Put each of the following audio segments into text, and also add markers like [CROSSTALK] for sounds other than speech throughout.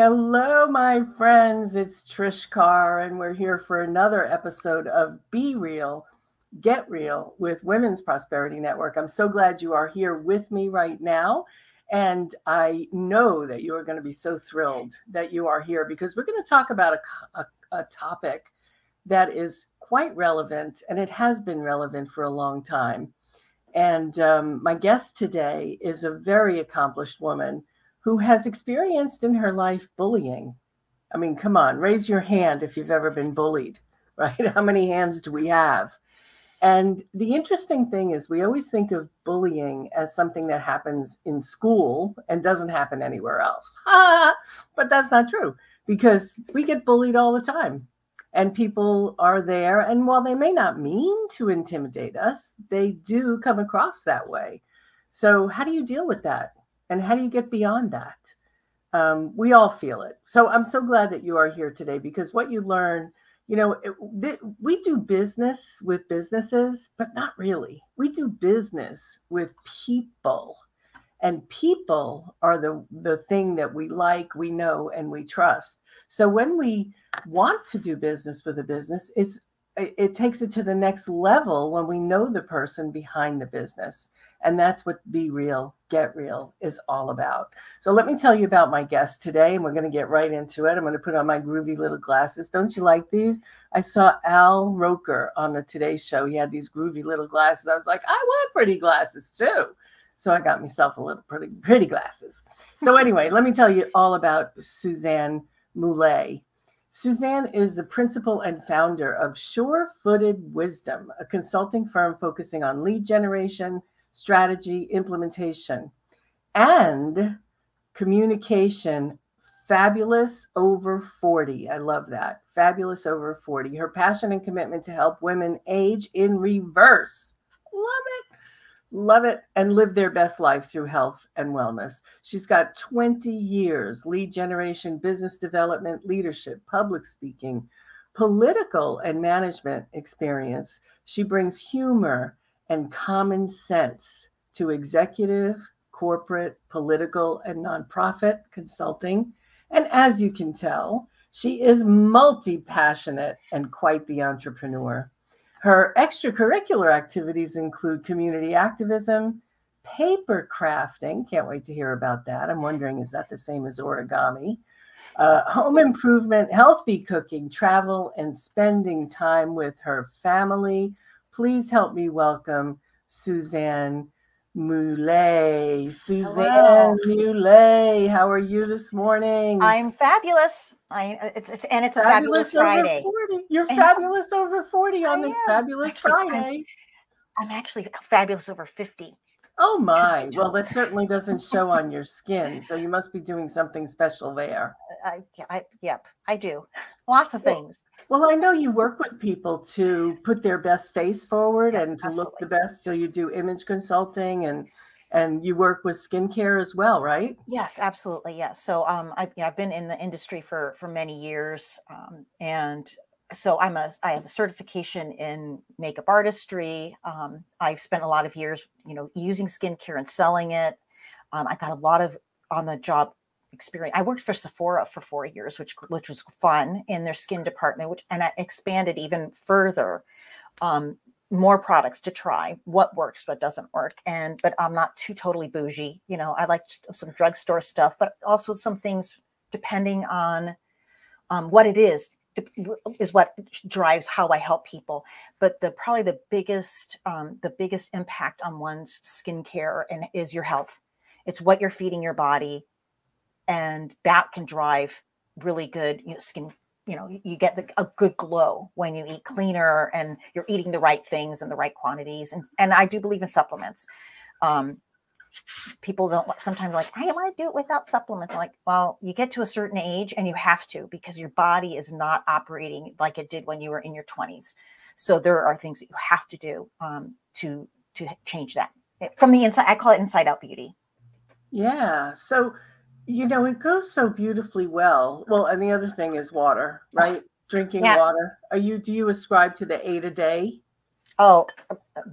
Hello, my friends. It's Trish Carr, and we're here for another episode of Be Real, Get Real with Women's Prosperity Network. I'm so glad you are here with me right now. And I know that you are going to be so thrilled that you are here because we're going to talk about a, a, a topic that is quite relevant, and it has been relevant for a long time. And um, my guest today is a very accomplished woman who has experienced in her life bullying. I mean, come on, raise your hand if you've ever been bullied, [LAUGHS] right? How many hands do we have? And the interesting thing is, we always think of bullying as something that happens in school and doesn't happen anywhere else. [LAUGHS] but that's not true because we get bullied all the time. And people are there. And while they may not mean to intimidate us, they do come across that way. So, how do you deal with that? And how do you get beyond that? Um, we all feel it. So I'm so glad that you are here today because what you learn, you know, it, we do business with businesses, but not really. We do business with people. And people are the, the thing that we like, we know, and we trust. So when we want to do business with a business, it's it takes it to the next level when we know the person behind the business. And that's what Be Real, Get Real is all about. So let me tell you about my guest today, and we're going to get right into it. I'm going to put on my groovy little glasses. Don't you like these? I saw Al Roker on the Today Show. He had these groovy little glasses. I was like, I want pretty glasses too. So I got myself a little pretty pretty glasses. So [LAUGHS] anyway, let me tell you all about Suzanne Moulet. Suzanne is the principal and founder of Sure Footed Wisdom, a consulting firm focusing on lead generation, strategy, implementation, and communication. Fabulous over 40. I love that. Fabulous over 40. Her passion and commitment to help women age in reverse. Love it love it and live their best life through health and wellness. She's got 20 years lead generation, business development, leadership, public speaking, political and management experience. She brings humor and common sense to executive, corporate, political, and nonprofit consulting. And as you can tell, she is multi passionate and quite the entrepreneur. Her extracurricular activities include community activism, paper crafting. Can't wait to hear about that. I'm wondering, is that the same as origami? Uh, home improvement, healthy cooking, travel, and spending time with her family. Please help me welcome Suzanne Moulet. Suzanne Moulet, how are you this morning? I'm fabulous. I it's, it's and it's fabulous a fabulous Friday. 40. You're and fabulous over 40 on this fabulous actually, Friday. I'm, I'm actually fabulous over 50. Oh my. Well, that certainly doesn't show on your skin. So you must be doing something special there. I, I yep, I do. Lots of things. Well, I know you work with people to put their best face forward yeah, and to absolutely. look the best. So you do image consulting and and you work with skincare as well, right? Yes, absolutely. Yes. So um, I've, yeah, I've been in the industry for for many years, um, and so I'm a I have a certification in makeup artistry. Um, I've spent a lot of years, you know, using skincare and selling it. Um, I got a lot of on the job experience. I worked for Sephora for four years, which which was fun in their skin department, which and I expanded even further. Um, more products to try what works what doesn't work and but i'm not too totally bougie you know i like some drugstore stuff but also some things depending on um, what it is is what drives how I help people. But the probably the biggest um, the biggest impact on one's skincare and is your health. It's what you're feeding your body, and that can drive really good you know, skin. You know, you get the, a good glow when you eat cleaner and you're eating the right things and the right quantities. And and I do believe in supplements. Um, people don't sometimes like i want to do it without supplements. I'm like well you get to a certain age and you have to because your body is not operating like it did when you were in your 20s so there are things that you have to do um, to to change that. From the inside i call it inside out beauty. Yeah. So you know it goes so beautifully well. Well and the other thing is water right? [LAUGHS] Drinking yeah. water. Are you do you ascribe to the eight a day Oh,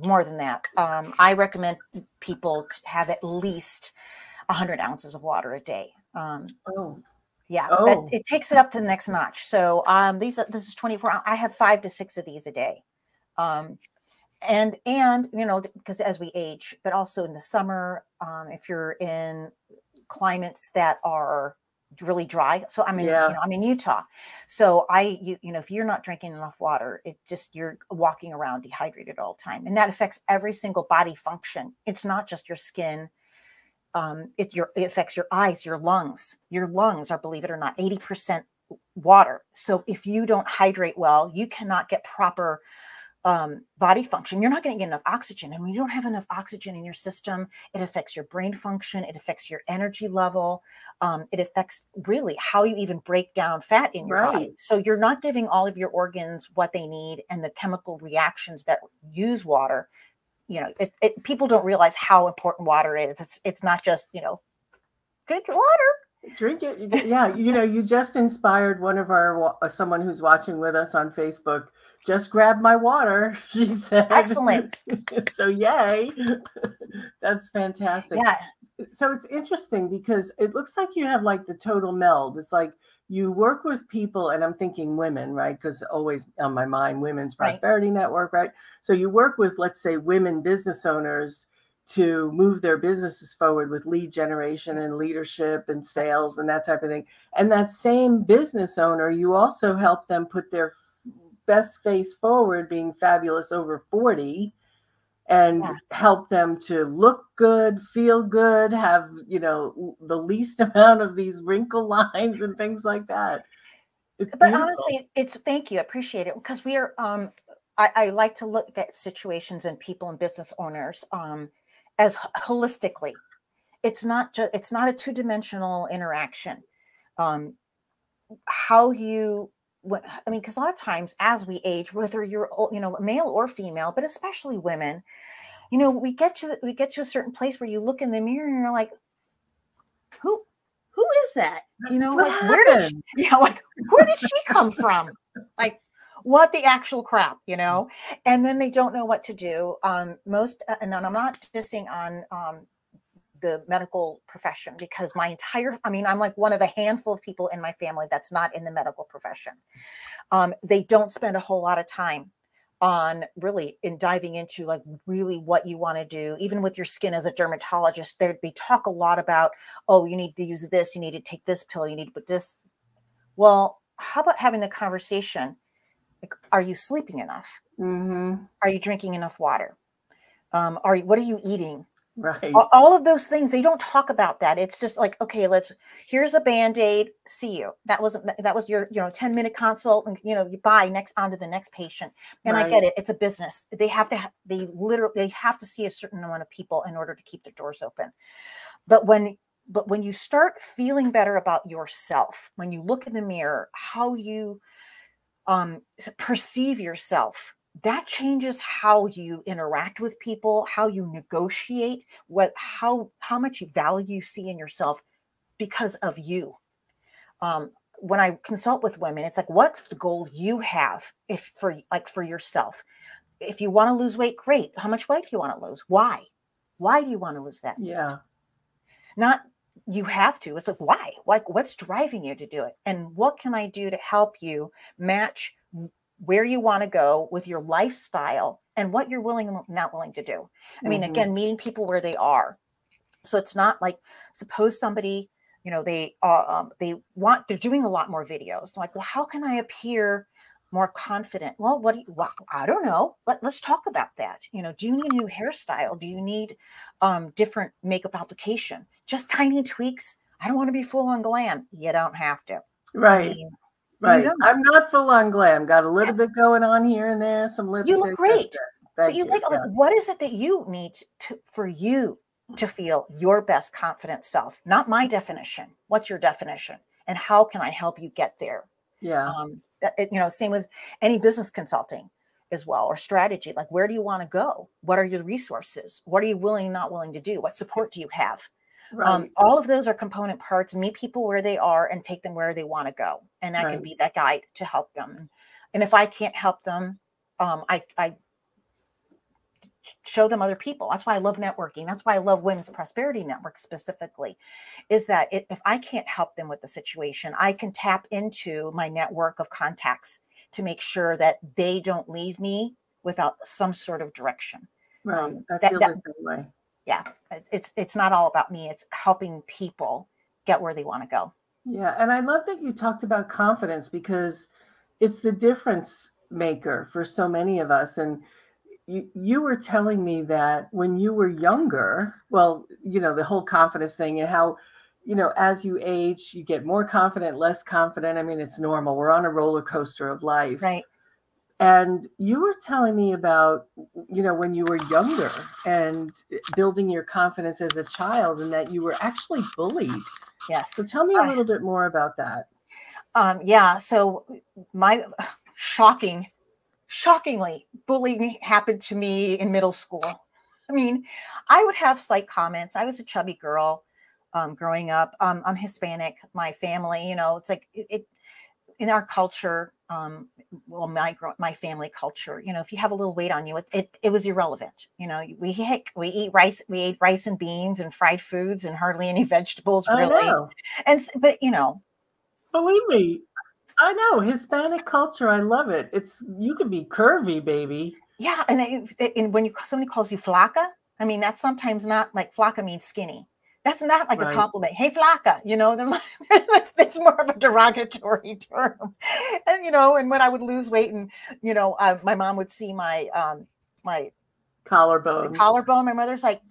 more than that. Um, I recommend people to have at least 100 ounces of water a day. Um, oh. Yeah, oh. it takes it up to the next notch. So um, these this is 24. I have five to six of these a day. Um, and and you know because as we age but also in the summer um, if you're in climates that are really dry so i'm in yeah. you know, i'm in utah so i you, you know if you're not drinking enough water it just you're walking around dehydrated all the time and that affects every single body function it's not just your skin um, it, your, it affects your eyes your lungs your lungs are believe it or not 80% water so if you don't hydrate well you cannot get proper um, body function, you're not going to get enough oxygen. And when you don't have enough oxygen in your system, it affects your brain function, it affects your energy level, um, it affects really how you even break down fat in your right. body. So you're not giving all of your organs what they need and the chemical reactions that use water. You know, it, it, people don't realize how important water is. It's it's not just you know, drink your water drink it yeah you know you just inspired one of our uh, someone who's watching with us on facebook just grab my water, [LAUGHS] she said. Excellent. [LAUGHS] so yay. That's fantastic. Yeah. So it's interesting because it looks like you have like the total meld. It's like you work with people, and I'm thinking women, right? Because always on my mind, Women's Prosperity right. Network, right? So you work with, let's say, women business owners to move their businesses forward with lead generation and leadership and sales and that type of thing. And that same business owner, you also help them put their best face forward being fabulous over 40 and yeah. help them to look good, feel good, have, you know, the least [LAUGHS] amount of these wrinkle lines and things like that. It's but beautiful. honestly, it's thank you. I appreciate it because we are um I, I, like to look at situations and people and business owners um as holistically. It's not just it's not a two-dimensional interaction. Um how you I mean, because a lot of times as we age, whether you're you know male or female, but especially women, you know, we get to we get to a certain place where you look in the mirror and you're like, who who is that? You know, what like happened? where did she, [LAUGHS] yeah, like where did she come from? Like what the actual crap, you know? And then they don't know what to do. Um, most, uh, and I'm not dissing on um, the medical profession because my entire i mean i'm like one of a handful of people in my family that's not in the medical profession um, they don't spend a whole lot of time on really in diving into like really what you want to do even with your skin as a dermatologist they they talk a lot about oh you need to use this you need to take this pill you need to put this well how about having the conversation like are you sleeping enough mm-hmm. are you drinking enough water um, are you what are you eating Right. All of those things, they don't talk about that. It's just like, okay, let's, here's a band-aid, see you. That was, that was your, you know, 10 minute consult and, you know, you buy next on to the next patient. And right. I get it. It's a business. They have to, they literally, they have to see a certain amount of people in order to keep their doors open. But when, but when you start feeling better about yourself, when you look in the mirror, how you um, perceive yourself, that changes how you interact with people how you negotiate what how how much value you see in yourself because of you. Um, when i consult with women it's like what's the goal you have if for like for yourself? If you want to lose weight great. How much weight do you want to lose? Why? Why do you want to lose that yeah. Not you have to it's like why like what's driving you to do it and what can i do to help you match where you want to go with your lifestyle and what you're willing and not willing to do. I mean, mm-hmm. again, meeting people where they are. So it's not like suppose somebody, you know, they uh, um, they want they're doing a lot more videos. They're like, well, how can I appear more confident? Well, what do you, well, I don't know. Let, let's talk about that. You know, do you need a new hairstyle? Do you need um, different makeup application? Just tiny tweaks. I don't want to be full on glam. You don't have to. Right. I mean, Right. I'm not full on glam. Got a little bit going on here and there. Some lipstick. You look great. But you, you. like, yeah. like what is it that you need to for you to feel your best confident self? Not my definition. What's your definition? And how can I help you get there? Yeah. Um, you know, same with any business consulting as well or strategy. Like, where do you want to go? What are your resources? What are you willing, not willing to do? What support do you have? Um, right. Um, all of those are component parts. Meet people where they are and take them where they want to go, and I right. can be that guide to help them. And if I can't help them, um, I, I show them other people. That's why I love networking. That's why I love Women's Prosperity Network specifically, is that it, if I can't help them with the situation, I can tap into my network of contacts to make sure that they don't leave me without some sort of direction. Right. Um, feel that, way. Yeah. It's it's not all about me. It's helping people get where they want to go. Yeah. And I love that you talked about confidence because it's the difference maker for so many of us. And you, were telling me that when you were younger, well, you know, the whole confidence thing and how, you know, as you age, you get more confident, less confident. I mean, it's normal. We're on a roller coaster of life. Right. And you were telling me about, you know, when you were younger and building your confidence as a child and that you were actually bullied. Yes. So tell me a little bit more about that. Um, yeah. So my [SIGHS] shocking shockingly, bullying happened to me in middle school. I mean, I would have slight comments. I was a chubby girl um, growing up. Um, I'm Hispanic. My family, you know, it's like it, it in our culture. Um, well, my my family culture, you know, if you have a little weight on you, it, it, it was irrelevant. You know, we heck, we eat rice, we ate rice and beans and fried foods and hardly any [LAUGHS] vegetables, really. And but you know, believe me, I know Hispanic culture. I love it. It's you can be curvy, baby. Yeah, and, they, and when you somebody calls you flaca, I mean that's sometimes not like flaca means skinny. That's not like right. a compliment. Hey, flaca, you know, [LAUGHS] it's more of a derogatory [LAUGHS] term. And you know, and when I would lose weight, and you know, uh, my mom would see my um my collarbone, collarbone. My mother's like,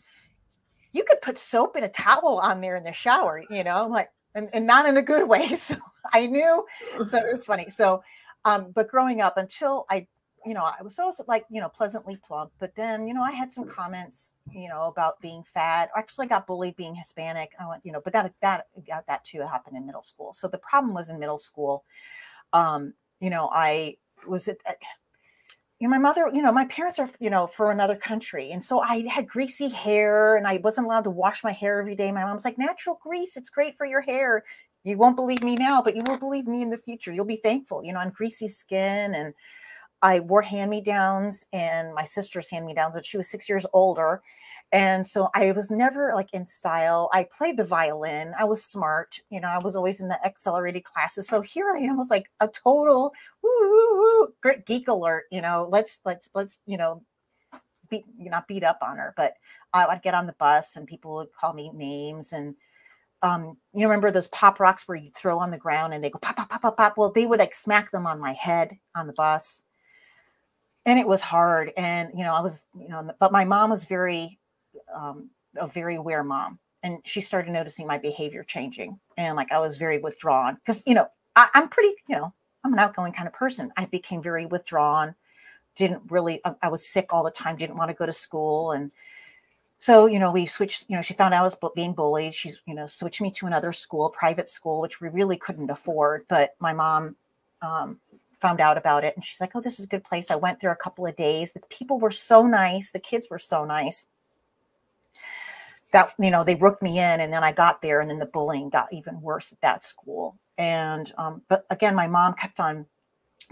you could put soap and a towel on there in the shower, you know, I'm like, and, and not in a good way. [LAUGHS] So I knew. So it was funny. So, um, but growing up until I, you know, I was always like, you know, pleasantly plump, but then, you know, I had some comments, you know, about being fat. Actually, I actually got bullied being Hispanic. I went, you know, but that, that, got that too happened in middle school. So the problem was in middle school. Um, you know, I was it, you know, my mother, you know, my parents are, you know, for another country. And so I had greasy hair and I wasn't allowed to wash my hair every day. My mom's like, natural grease, it's great for your hair you won't believe me now, but you will believe me in the future. You'll be thankful. You know, I'm greasy skin and I wore hand me downs and my sister's hand me downs, and she was six years older. And so I was never like in style. I played the violin. I was smart. You know, I was always in the accelerated classes. So here I am was like a total woo, woo, woo, geek alert. You know, let's, let's, let's, you know, beat, not beat up on her, but I would get on the bus and people would call me names and, um, you remember those pop rocks where you throw on the ground and they go pop, pop, pop, pop, pop. Well, they would like smack them on my head on the bus. And it was hard. And, you know, I was, you know, but my mom was very, um, a very aware mom. And she started noticing my behavior changing. And like I was very withdrawn because, you know, I, I'm pretty, you know, I'm an outgoing kind of person. I became very withdrawn, didn't really, I, I was sick all the time, didn't want to go to school. And, so you know we switched you know she found out i was being bullied. She you know switched me to another school private school which we really couldn't afford but my mom um, found out about it and she's like oh this is a good place. I went there a couple of days. The people were so nice. The kids were so nice. That you know they rooked me in and then i got there and then the bullying got even worse at that school. And um, but again my mom kept on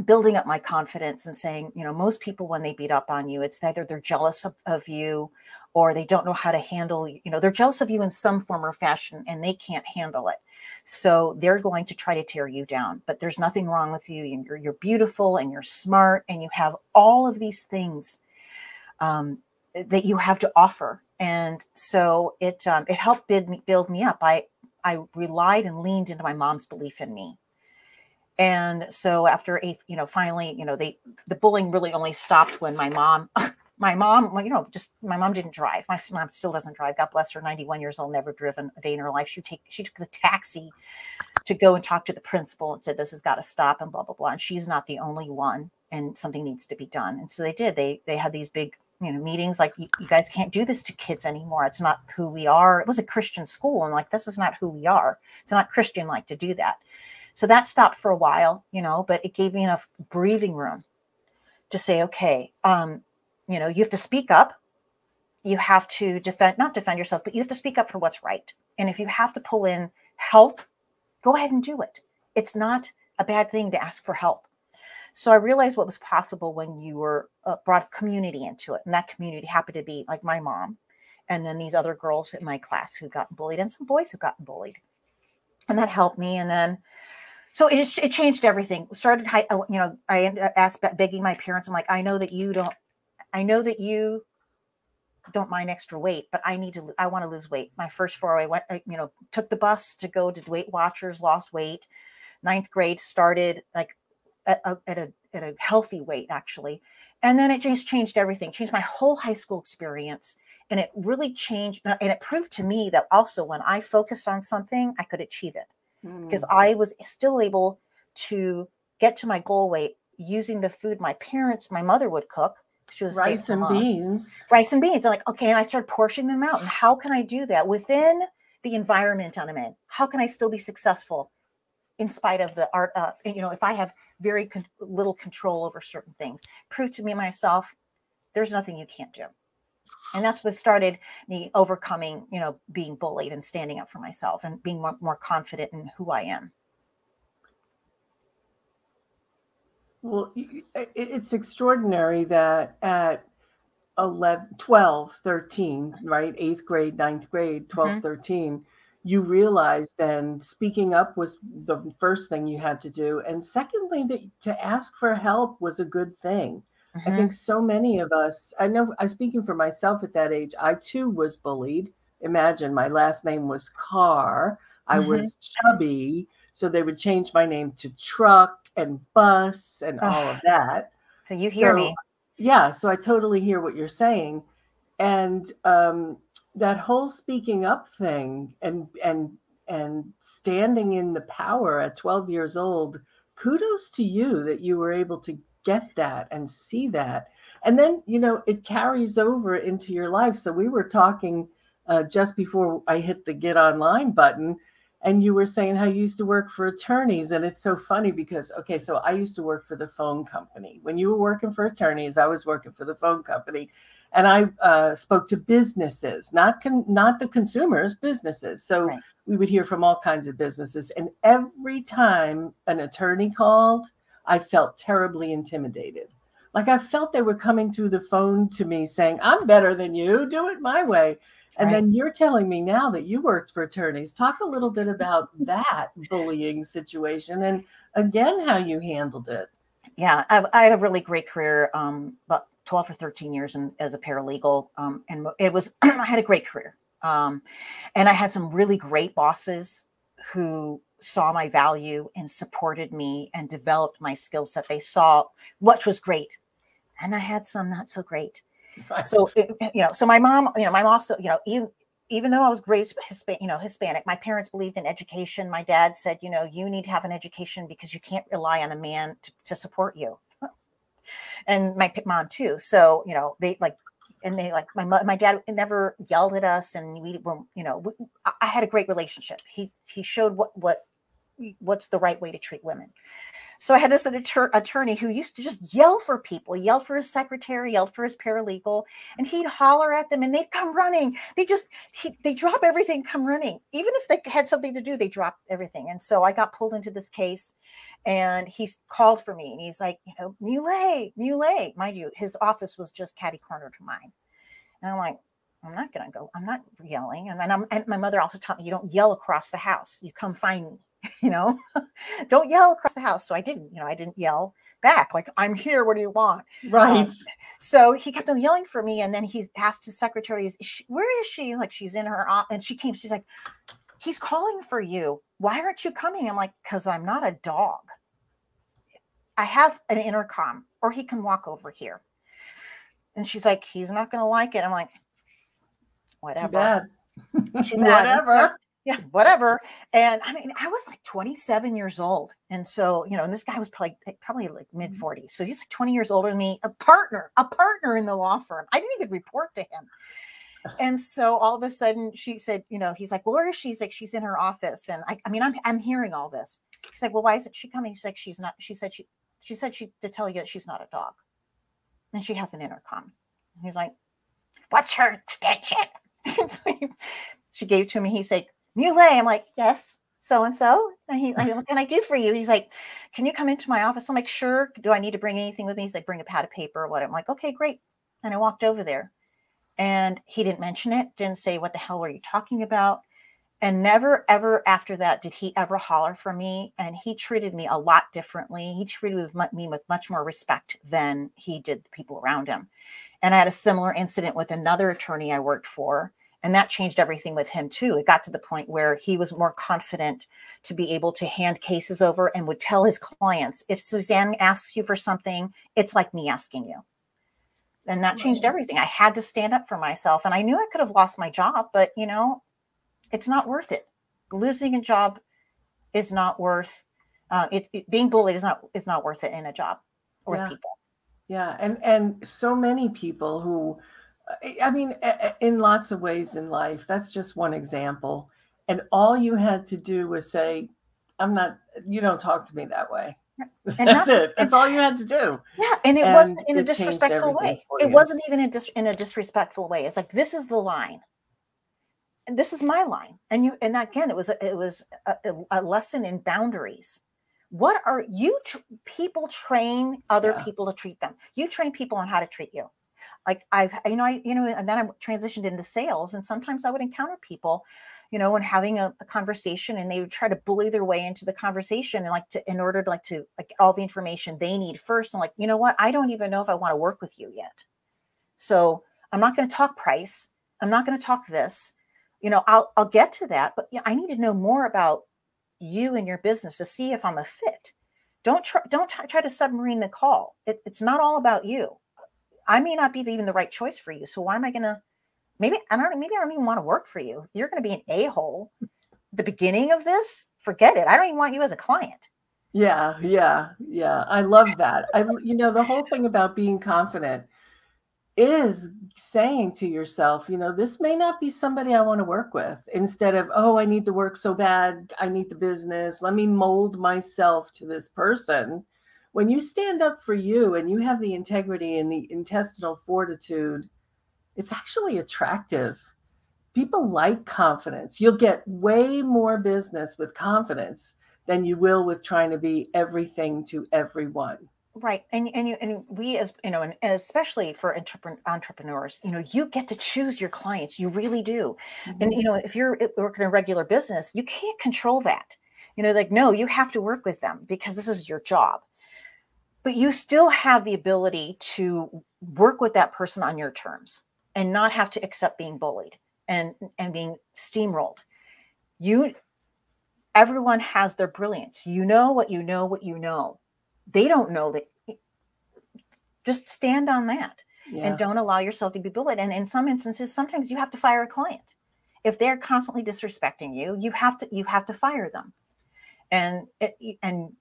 building up my confidence and saying you know most people when they beat up on you it's either they're jealous of, of you or they don't know how to handle you know they're jealous of you in some form or fashion and they can't handle it. So they're going to try to tear you down but there's nothing wrong with you you're, you're beautiful and you're smart and you have all of these things um, that you have to offer. And so it um, it helped build me, build me up. I i relied and leaned into my mom's belief in me. And so after eighth you know finally you know they the bullying really only stopped when my mom [LAUGHS] my mom, you know, just my mom didn't drive. My mom still doesn't drive. God bless her, 91 years old, never driven a day in her life. She take she took the taxi to go and talk to the principal and said this has got to stop and blah blah blah. And she's not the only one, and something needs to be done. And so they did. They they had these big you know meetings like you, you guys can't do this to kids anymore. It's not who we are. It was a Christian school, and like this is not who we are. It's not Christian like to do that. So that stopped for a while, you know, but it gave me enough breathing room to say, okay, um, you know you have to speak up you have to defend not defend yourself but you have to speak up for what's right and if you have to pull in help go ahead and do it it's not a bad thing to ask for help So I realized what was possible when you were uh, brought community into it. And that community happened to be like my mom and then these other girls in my class who got bullied and some boys who got bullied. And that helped me. And then, so it, it changed everything. Started, uh, you know, I asked, begging my parents, I'm like, I know that you don't, I know that you don't mind extra weight, but I need to, I want to lose weight. My first four, I went, I, you know, took the bus to go to Weight Watchers, lost weight. Ninth grade started like at a, at a, at a healthy weight actually. And then it just changed everything, changed my whole high school experience. And it really changed. And it proved to me that also when I focused on something, I could achieve it mm. because I was still able to get to my goal weight using the food my parents, my mother would cook rice and mom. beans. Rice and beans. I'm like, okay, and I started portioning them out. And how can I do that within the environment I'm in? How can I still be successful in spite of the art? Uh, you know, if I have very con- little control over certain things, prove to me myself, there's nothing you can't do. And that's what started me overcoming, you know, being bullied and standing up for myself and being more, more confident in who I am. Well, it's extraordinary that at 11, 12, 13, right? Eighth grade, ninth grade, 12, mm-hmm. 13, you realized then speaking up was the first thing you had to do. And secondly, that to ask for help was a good thing. Mm-hmm. I think so many of us, I know I'm speaking for myself at that age, I too was bullied. Imagine my last name was Carr. I mm-hmm. was chubby. So they would change my name to Truck and bus and all of that. So you hear so, me. Yeah, so I totally hear what you're saying. And um, that whole speaking up thing and and and standing in the power at 12 years old, kudos to you that you were able to get that and see that. And then, you know, it carries over into your life. So we were talking uh, just before I hit the get online button and you were saying how you used to work for attorneys and it's so funny because okay so i used to work for the phone company. When you were working for attorneys i was working for the phone company. And i uh, spoke to businesses not con- not the consumers businesses. So right. we would hear from all kinds of businesses. And every time an attorney called i felt terribly intimidated. Like i felt they were coming through the phone to me saying i'm better than you. Do it my way and right. then you're telling me now that you worked for attorneys. Talk a little bit about that bullying situation and again how you handled it. Yeah, I, I had a really great career, um, about 12 or 13 years in, as a paralegal. Um, and it was, [CLEARS THROAT] I had a great career. Um, and I had some really great bosses who saw my value and supported me and developed my skill set. They saw what was great. And I had some not so great. So you know, so my mom, you know, my mom also, you know, even even though I was raised you know, Hispanic, my parents believed in education. My dad said, you know, you need to have an education because you can't rely on a man to, to support you. [LAUGHS] And my mom too. So, you know, they like, and they like my my dad never yelled at us, and we were, you know, we, I had a great relationship. He he showed what what what's the right way to treat women. So I had this attorney who used to just yell for people, yell for his secretary, yell for his paralegal, and he'd holler at them and they'd come running. They just, he, they drop everything, come running. Even if they had something to do, they drop everything. And so I got pulled into this case and he called for me and he's like, you know, Muley, Muley. Mind you, his office was just catty corner to mine. And I'm like, I'm not going to go. I'm not yelling. And, I'm, and my mother also taught me you don't yell across the house. You come find me. [LAUGHS] you know, don't yell across the house. So I didn't, you know, I didn't yell back, like, I'm here. What do you want? Right. Um, so he kept on yelling for me. And then he asked his secretary, is she, where is she? Like, she's in her, and she came, she's like, he's calling for you. Why aren't you coming? I'm like, because I'm not a dog. I have an intercom, or he can walk over here. And she's like, he's not going to like it. I'm like, whatever. [LAUGHS] Whatever yeah, whatever. And I mean, I was like 27 years old. And so, you know, and this guy was probably probably like mid 40s. Mm-hmm. So he's like 20 years older than me, a partner, a partner in the law firm. I didn't even report to him. [SIGHS] And so all of a sudden she said, you know, he's like, well, where is she? He's like, she's in her office. And I, I mean, I'm I'm hearing all this. He's like, well, why isn't she coming? She's like, she's not, she said she she said she to tell you that she's not a dog. And she has an intercom. he's like, What's her extension? [LAUGHS] she gave to me. He's like, Muley. I'm like, yes. so and so. And he, like, what can I do for you? He's like, can you come into my office? I'm like, sure. Do I need to bring anything with me? He's like, bring a pad of paper or what? I'm like, okay, great. And I walked over there and he didn't mention it, didn't say, what the hell were you talking about? And never, ever after that did he ever holler for me. And he treated me a lot differently. He treated me with much more respect than he did the people around him. And I had a similar incident with another attorney I worked for and that changed everything with him too. It got to the point where he was more confident to be able to hand cases over and would tell his clients if suzanne asks you for something it's like me asking you. And that changed everything. I had to stand up for myself and i knew i could have lost my job but you know it's not worth it. Losing a job is not worth uh, it, it, being bullied is not is not worth it in a job or yeah. people. Yeah and and so many people who I mean, in lots of ways in life, that's just one example. And all you had to do was say, I'm not, you don't talk to me that way. [LAUGHS] And that's not, it. That's all you had to do. Yeah. And it and wasn't in a disrespectful way. It wasn't even in, dis, in a disrespectful way. It's like, this is the line. And this is my line. And you, and again, it was, a, it was a, a lesson in boundaries. What are you, tr- people train other yeah. people to treat them. You train people on how to treat you like I've, you know, I, you know, and then I transitioned into sales, and sometimes I would encounter people, you know, when having a, a, conversation, and they would try to bully their way into the conversation, and like to, in order to like to like all the information they need first, and like, you know what, I don't even know if I want to work with you yet, so I'm not going to talk price, I'm not going to talk this, you know, I'll I'll get to that, but I need to know more about you and your business to see if I'm a fit. Don't try, don't try to submarine the call. It, it's not all about you I may not be even the right choice for you. So why am I going to? Maybe I don't. Maybe I don't even want to work for you. You're going to be an a hole. The beginning of this, forget it. I don't even want you as a client. Yeah, yeah, yeah. I love that. I, you know, the whole thing about being confident is saying to yourself, you know, this may not be somebody I want to work with. Instead of, oh, I need to work so bad. I need the business. Let me mold myself to this person when you stand up for you and you have the integrity and the intestinal fortitude, it's actually attractive. People like confidence. You'll get way more business with confidence than you will with trying to be everything to everyone. Right. And and you and we as you know, and, especially for entrepreneurs, you know, you get to choose your clients. You really do. Mm-hmm. And you know, if you're working a regular business, you can't control that. You know, like no, you have to work with them because this is your job but you still have the ability to work with that person on your terms and not have to accept being bullied and and being steamrolled. You everyone has their brilliance. You know what you know what you know. They don't know that just stand on that yeah. and don't allow yourself to be bullied. And in some instances sometimes you have to fire a client. If they're constantly disrespecting you you have to you have to fire them. And and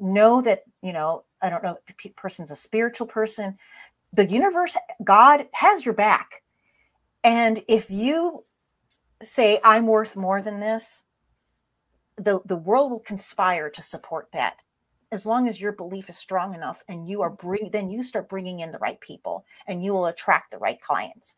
know that you know i don't know if a person's a spiritual person. The universe god has your back. And if you say i'm worth more than this the the world will conspire to support that. As long as your belief is strong enough and you are bring then you start bringing in the right people and you will attract the right clients.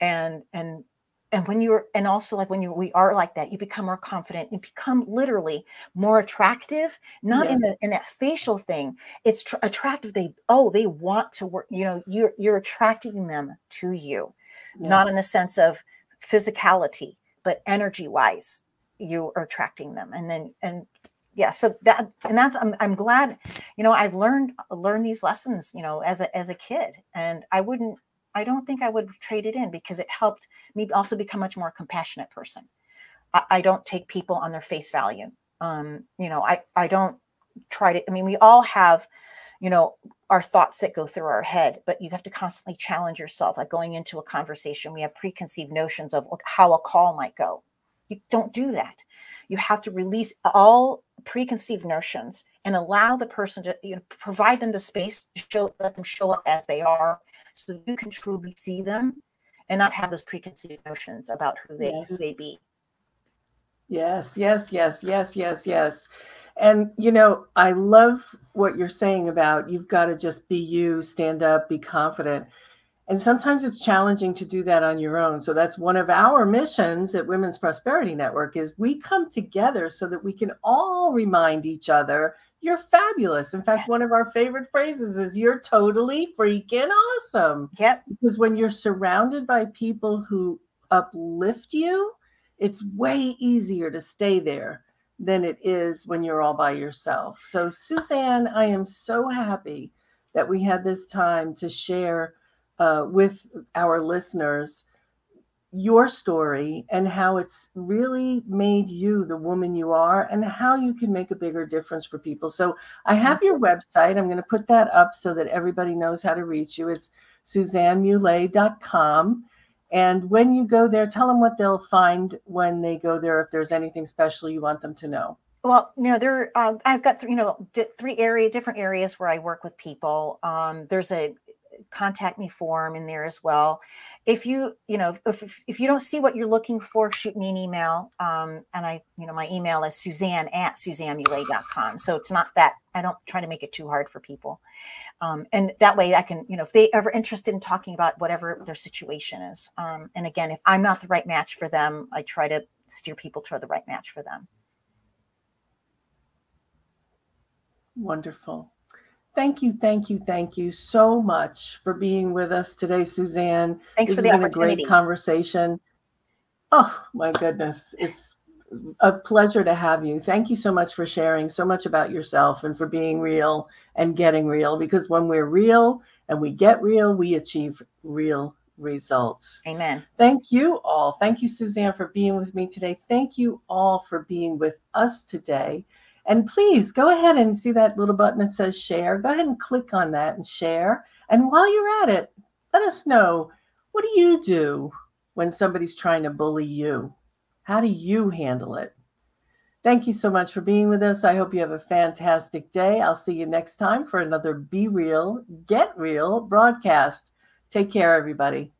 And and and when you're and also like when you we are like that you become more confident. You become literally more attractive not yes. in the in that facial thing. It's tr- attractive. They oh they want to work you know you're you're attracting them to you. Yes. not in the sense of physicality but energy wise you are attracting them. And then and yeah so that and that's I'm, I'm glad you know i've learned learned these lessons you know as a as a kid. And i wouldn't I don't think I would trade it in because it helped me also become much more compassionate person. I, I don't take people on their face value. Um, you know, I I don't try to. I mean, we all have, you know, our thoughts that go through our head, but you have to constantly challenge yourself. Like going into a conversation, we have preconceived notions of how a call might go. You don't do that. You have to release all preconceived notions and allow the person to you know, provide them the space to show let them show up as they are so you can truly see them and not have those preconceived notions about who they yes. who they be yes yes yes yes yes yes and you know i love what you're saying about you've got to just be you stand up be confident And sometimes it's challenging to do that on your own. So that's one of our missions at Women's Prosperity Network is we come together so that we can all remind each other you're fabulous. In fact, yes. one of our favorite phrases is you're totally freaking awesome. Yep. Because when you're surrounded by people who uplift you, it's way easier to stay there than it is when you're all by yourself. So, Suzanne, I am so happy that we had this time to share uh, with our listeners your story and how it's really made you the woman you are and how you can make a bigger difference for people. So I have your website. I'm going to put that up so that everybody knows how to reach you. It's suzannemulay.com. And when you go there, tell them what they'll find when they go there, if there's anything special you want them to know. Well, you know, there uh, I've got th- you know three area different areas where I work with people. Um, there's a contact me form in there as well. If you, you know, if, if you don't see what you're looking for, shoot me an email. Um, and I, you know, my email is suzanne at suzannemulay.com. So it's not that I don't try to make it too hard for people. Um, and that way I can, you know, if they ever interested in talking about whatever their situation is. Um, and again, if I'm not the right match for them, I try to steer people toward the right match for them. Wonderful. Thank you, thank you, thank you so much for being with us today, Suzanne. Thanks this for the been opportunity. a great conversation. Oh my goodness, it's a pleasure to have you. Thank you so much for sharing so much about yourself and for being real and getting real. Because when we're real and we get real, we achieve real results. Amen. Thank you all. Thank you, Suzanne, for being with me today. Thank you all for being with us today. And please go ahead and see that little button that says share. Go ahead and click on that and share. And while you're at it, let us know what do you do when somebody's trying to bully you? How do you handle it? Thank you so much for being with us. I hope you have a fantastic day. I'll see you next time for another Be Real, Get Real broadcast. Take care, everybody.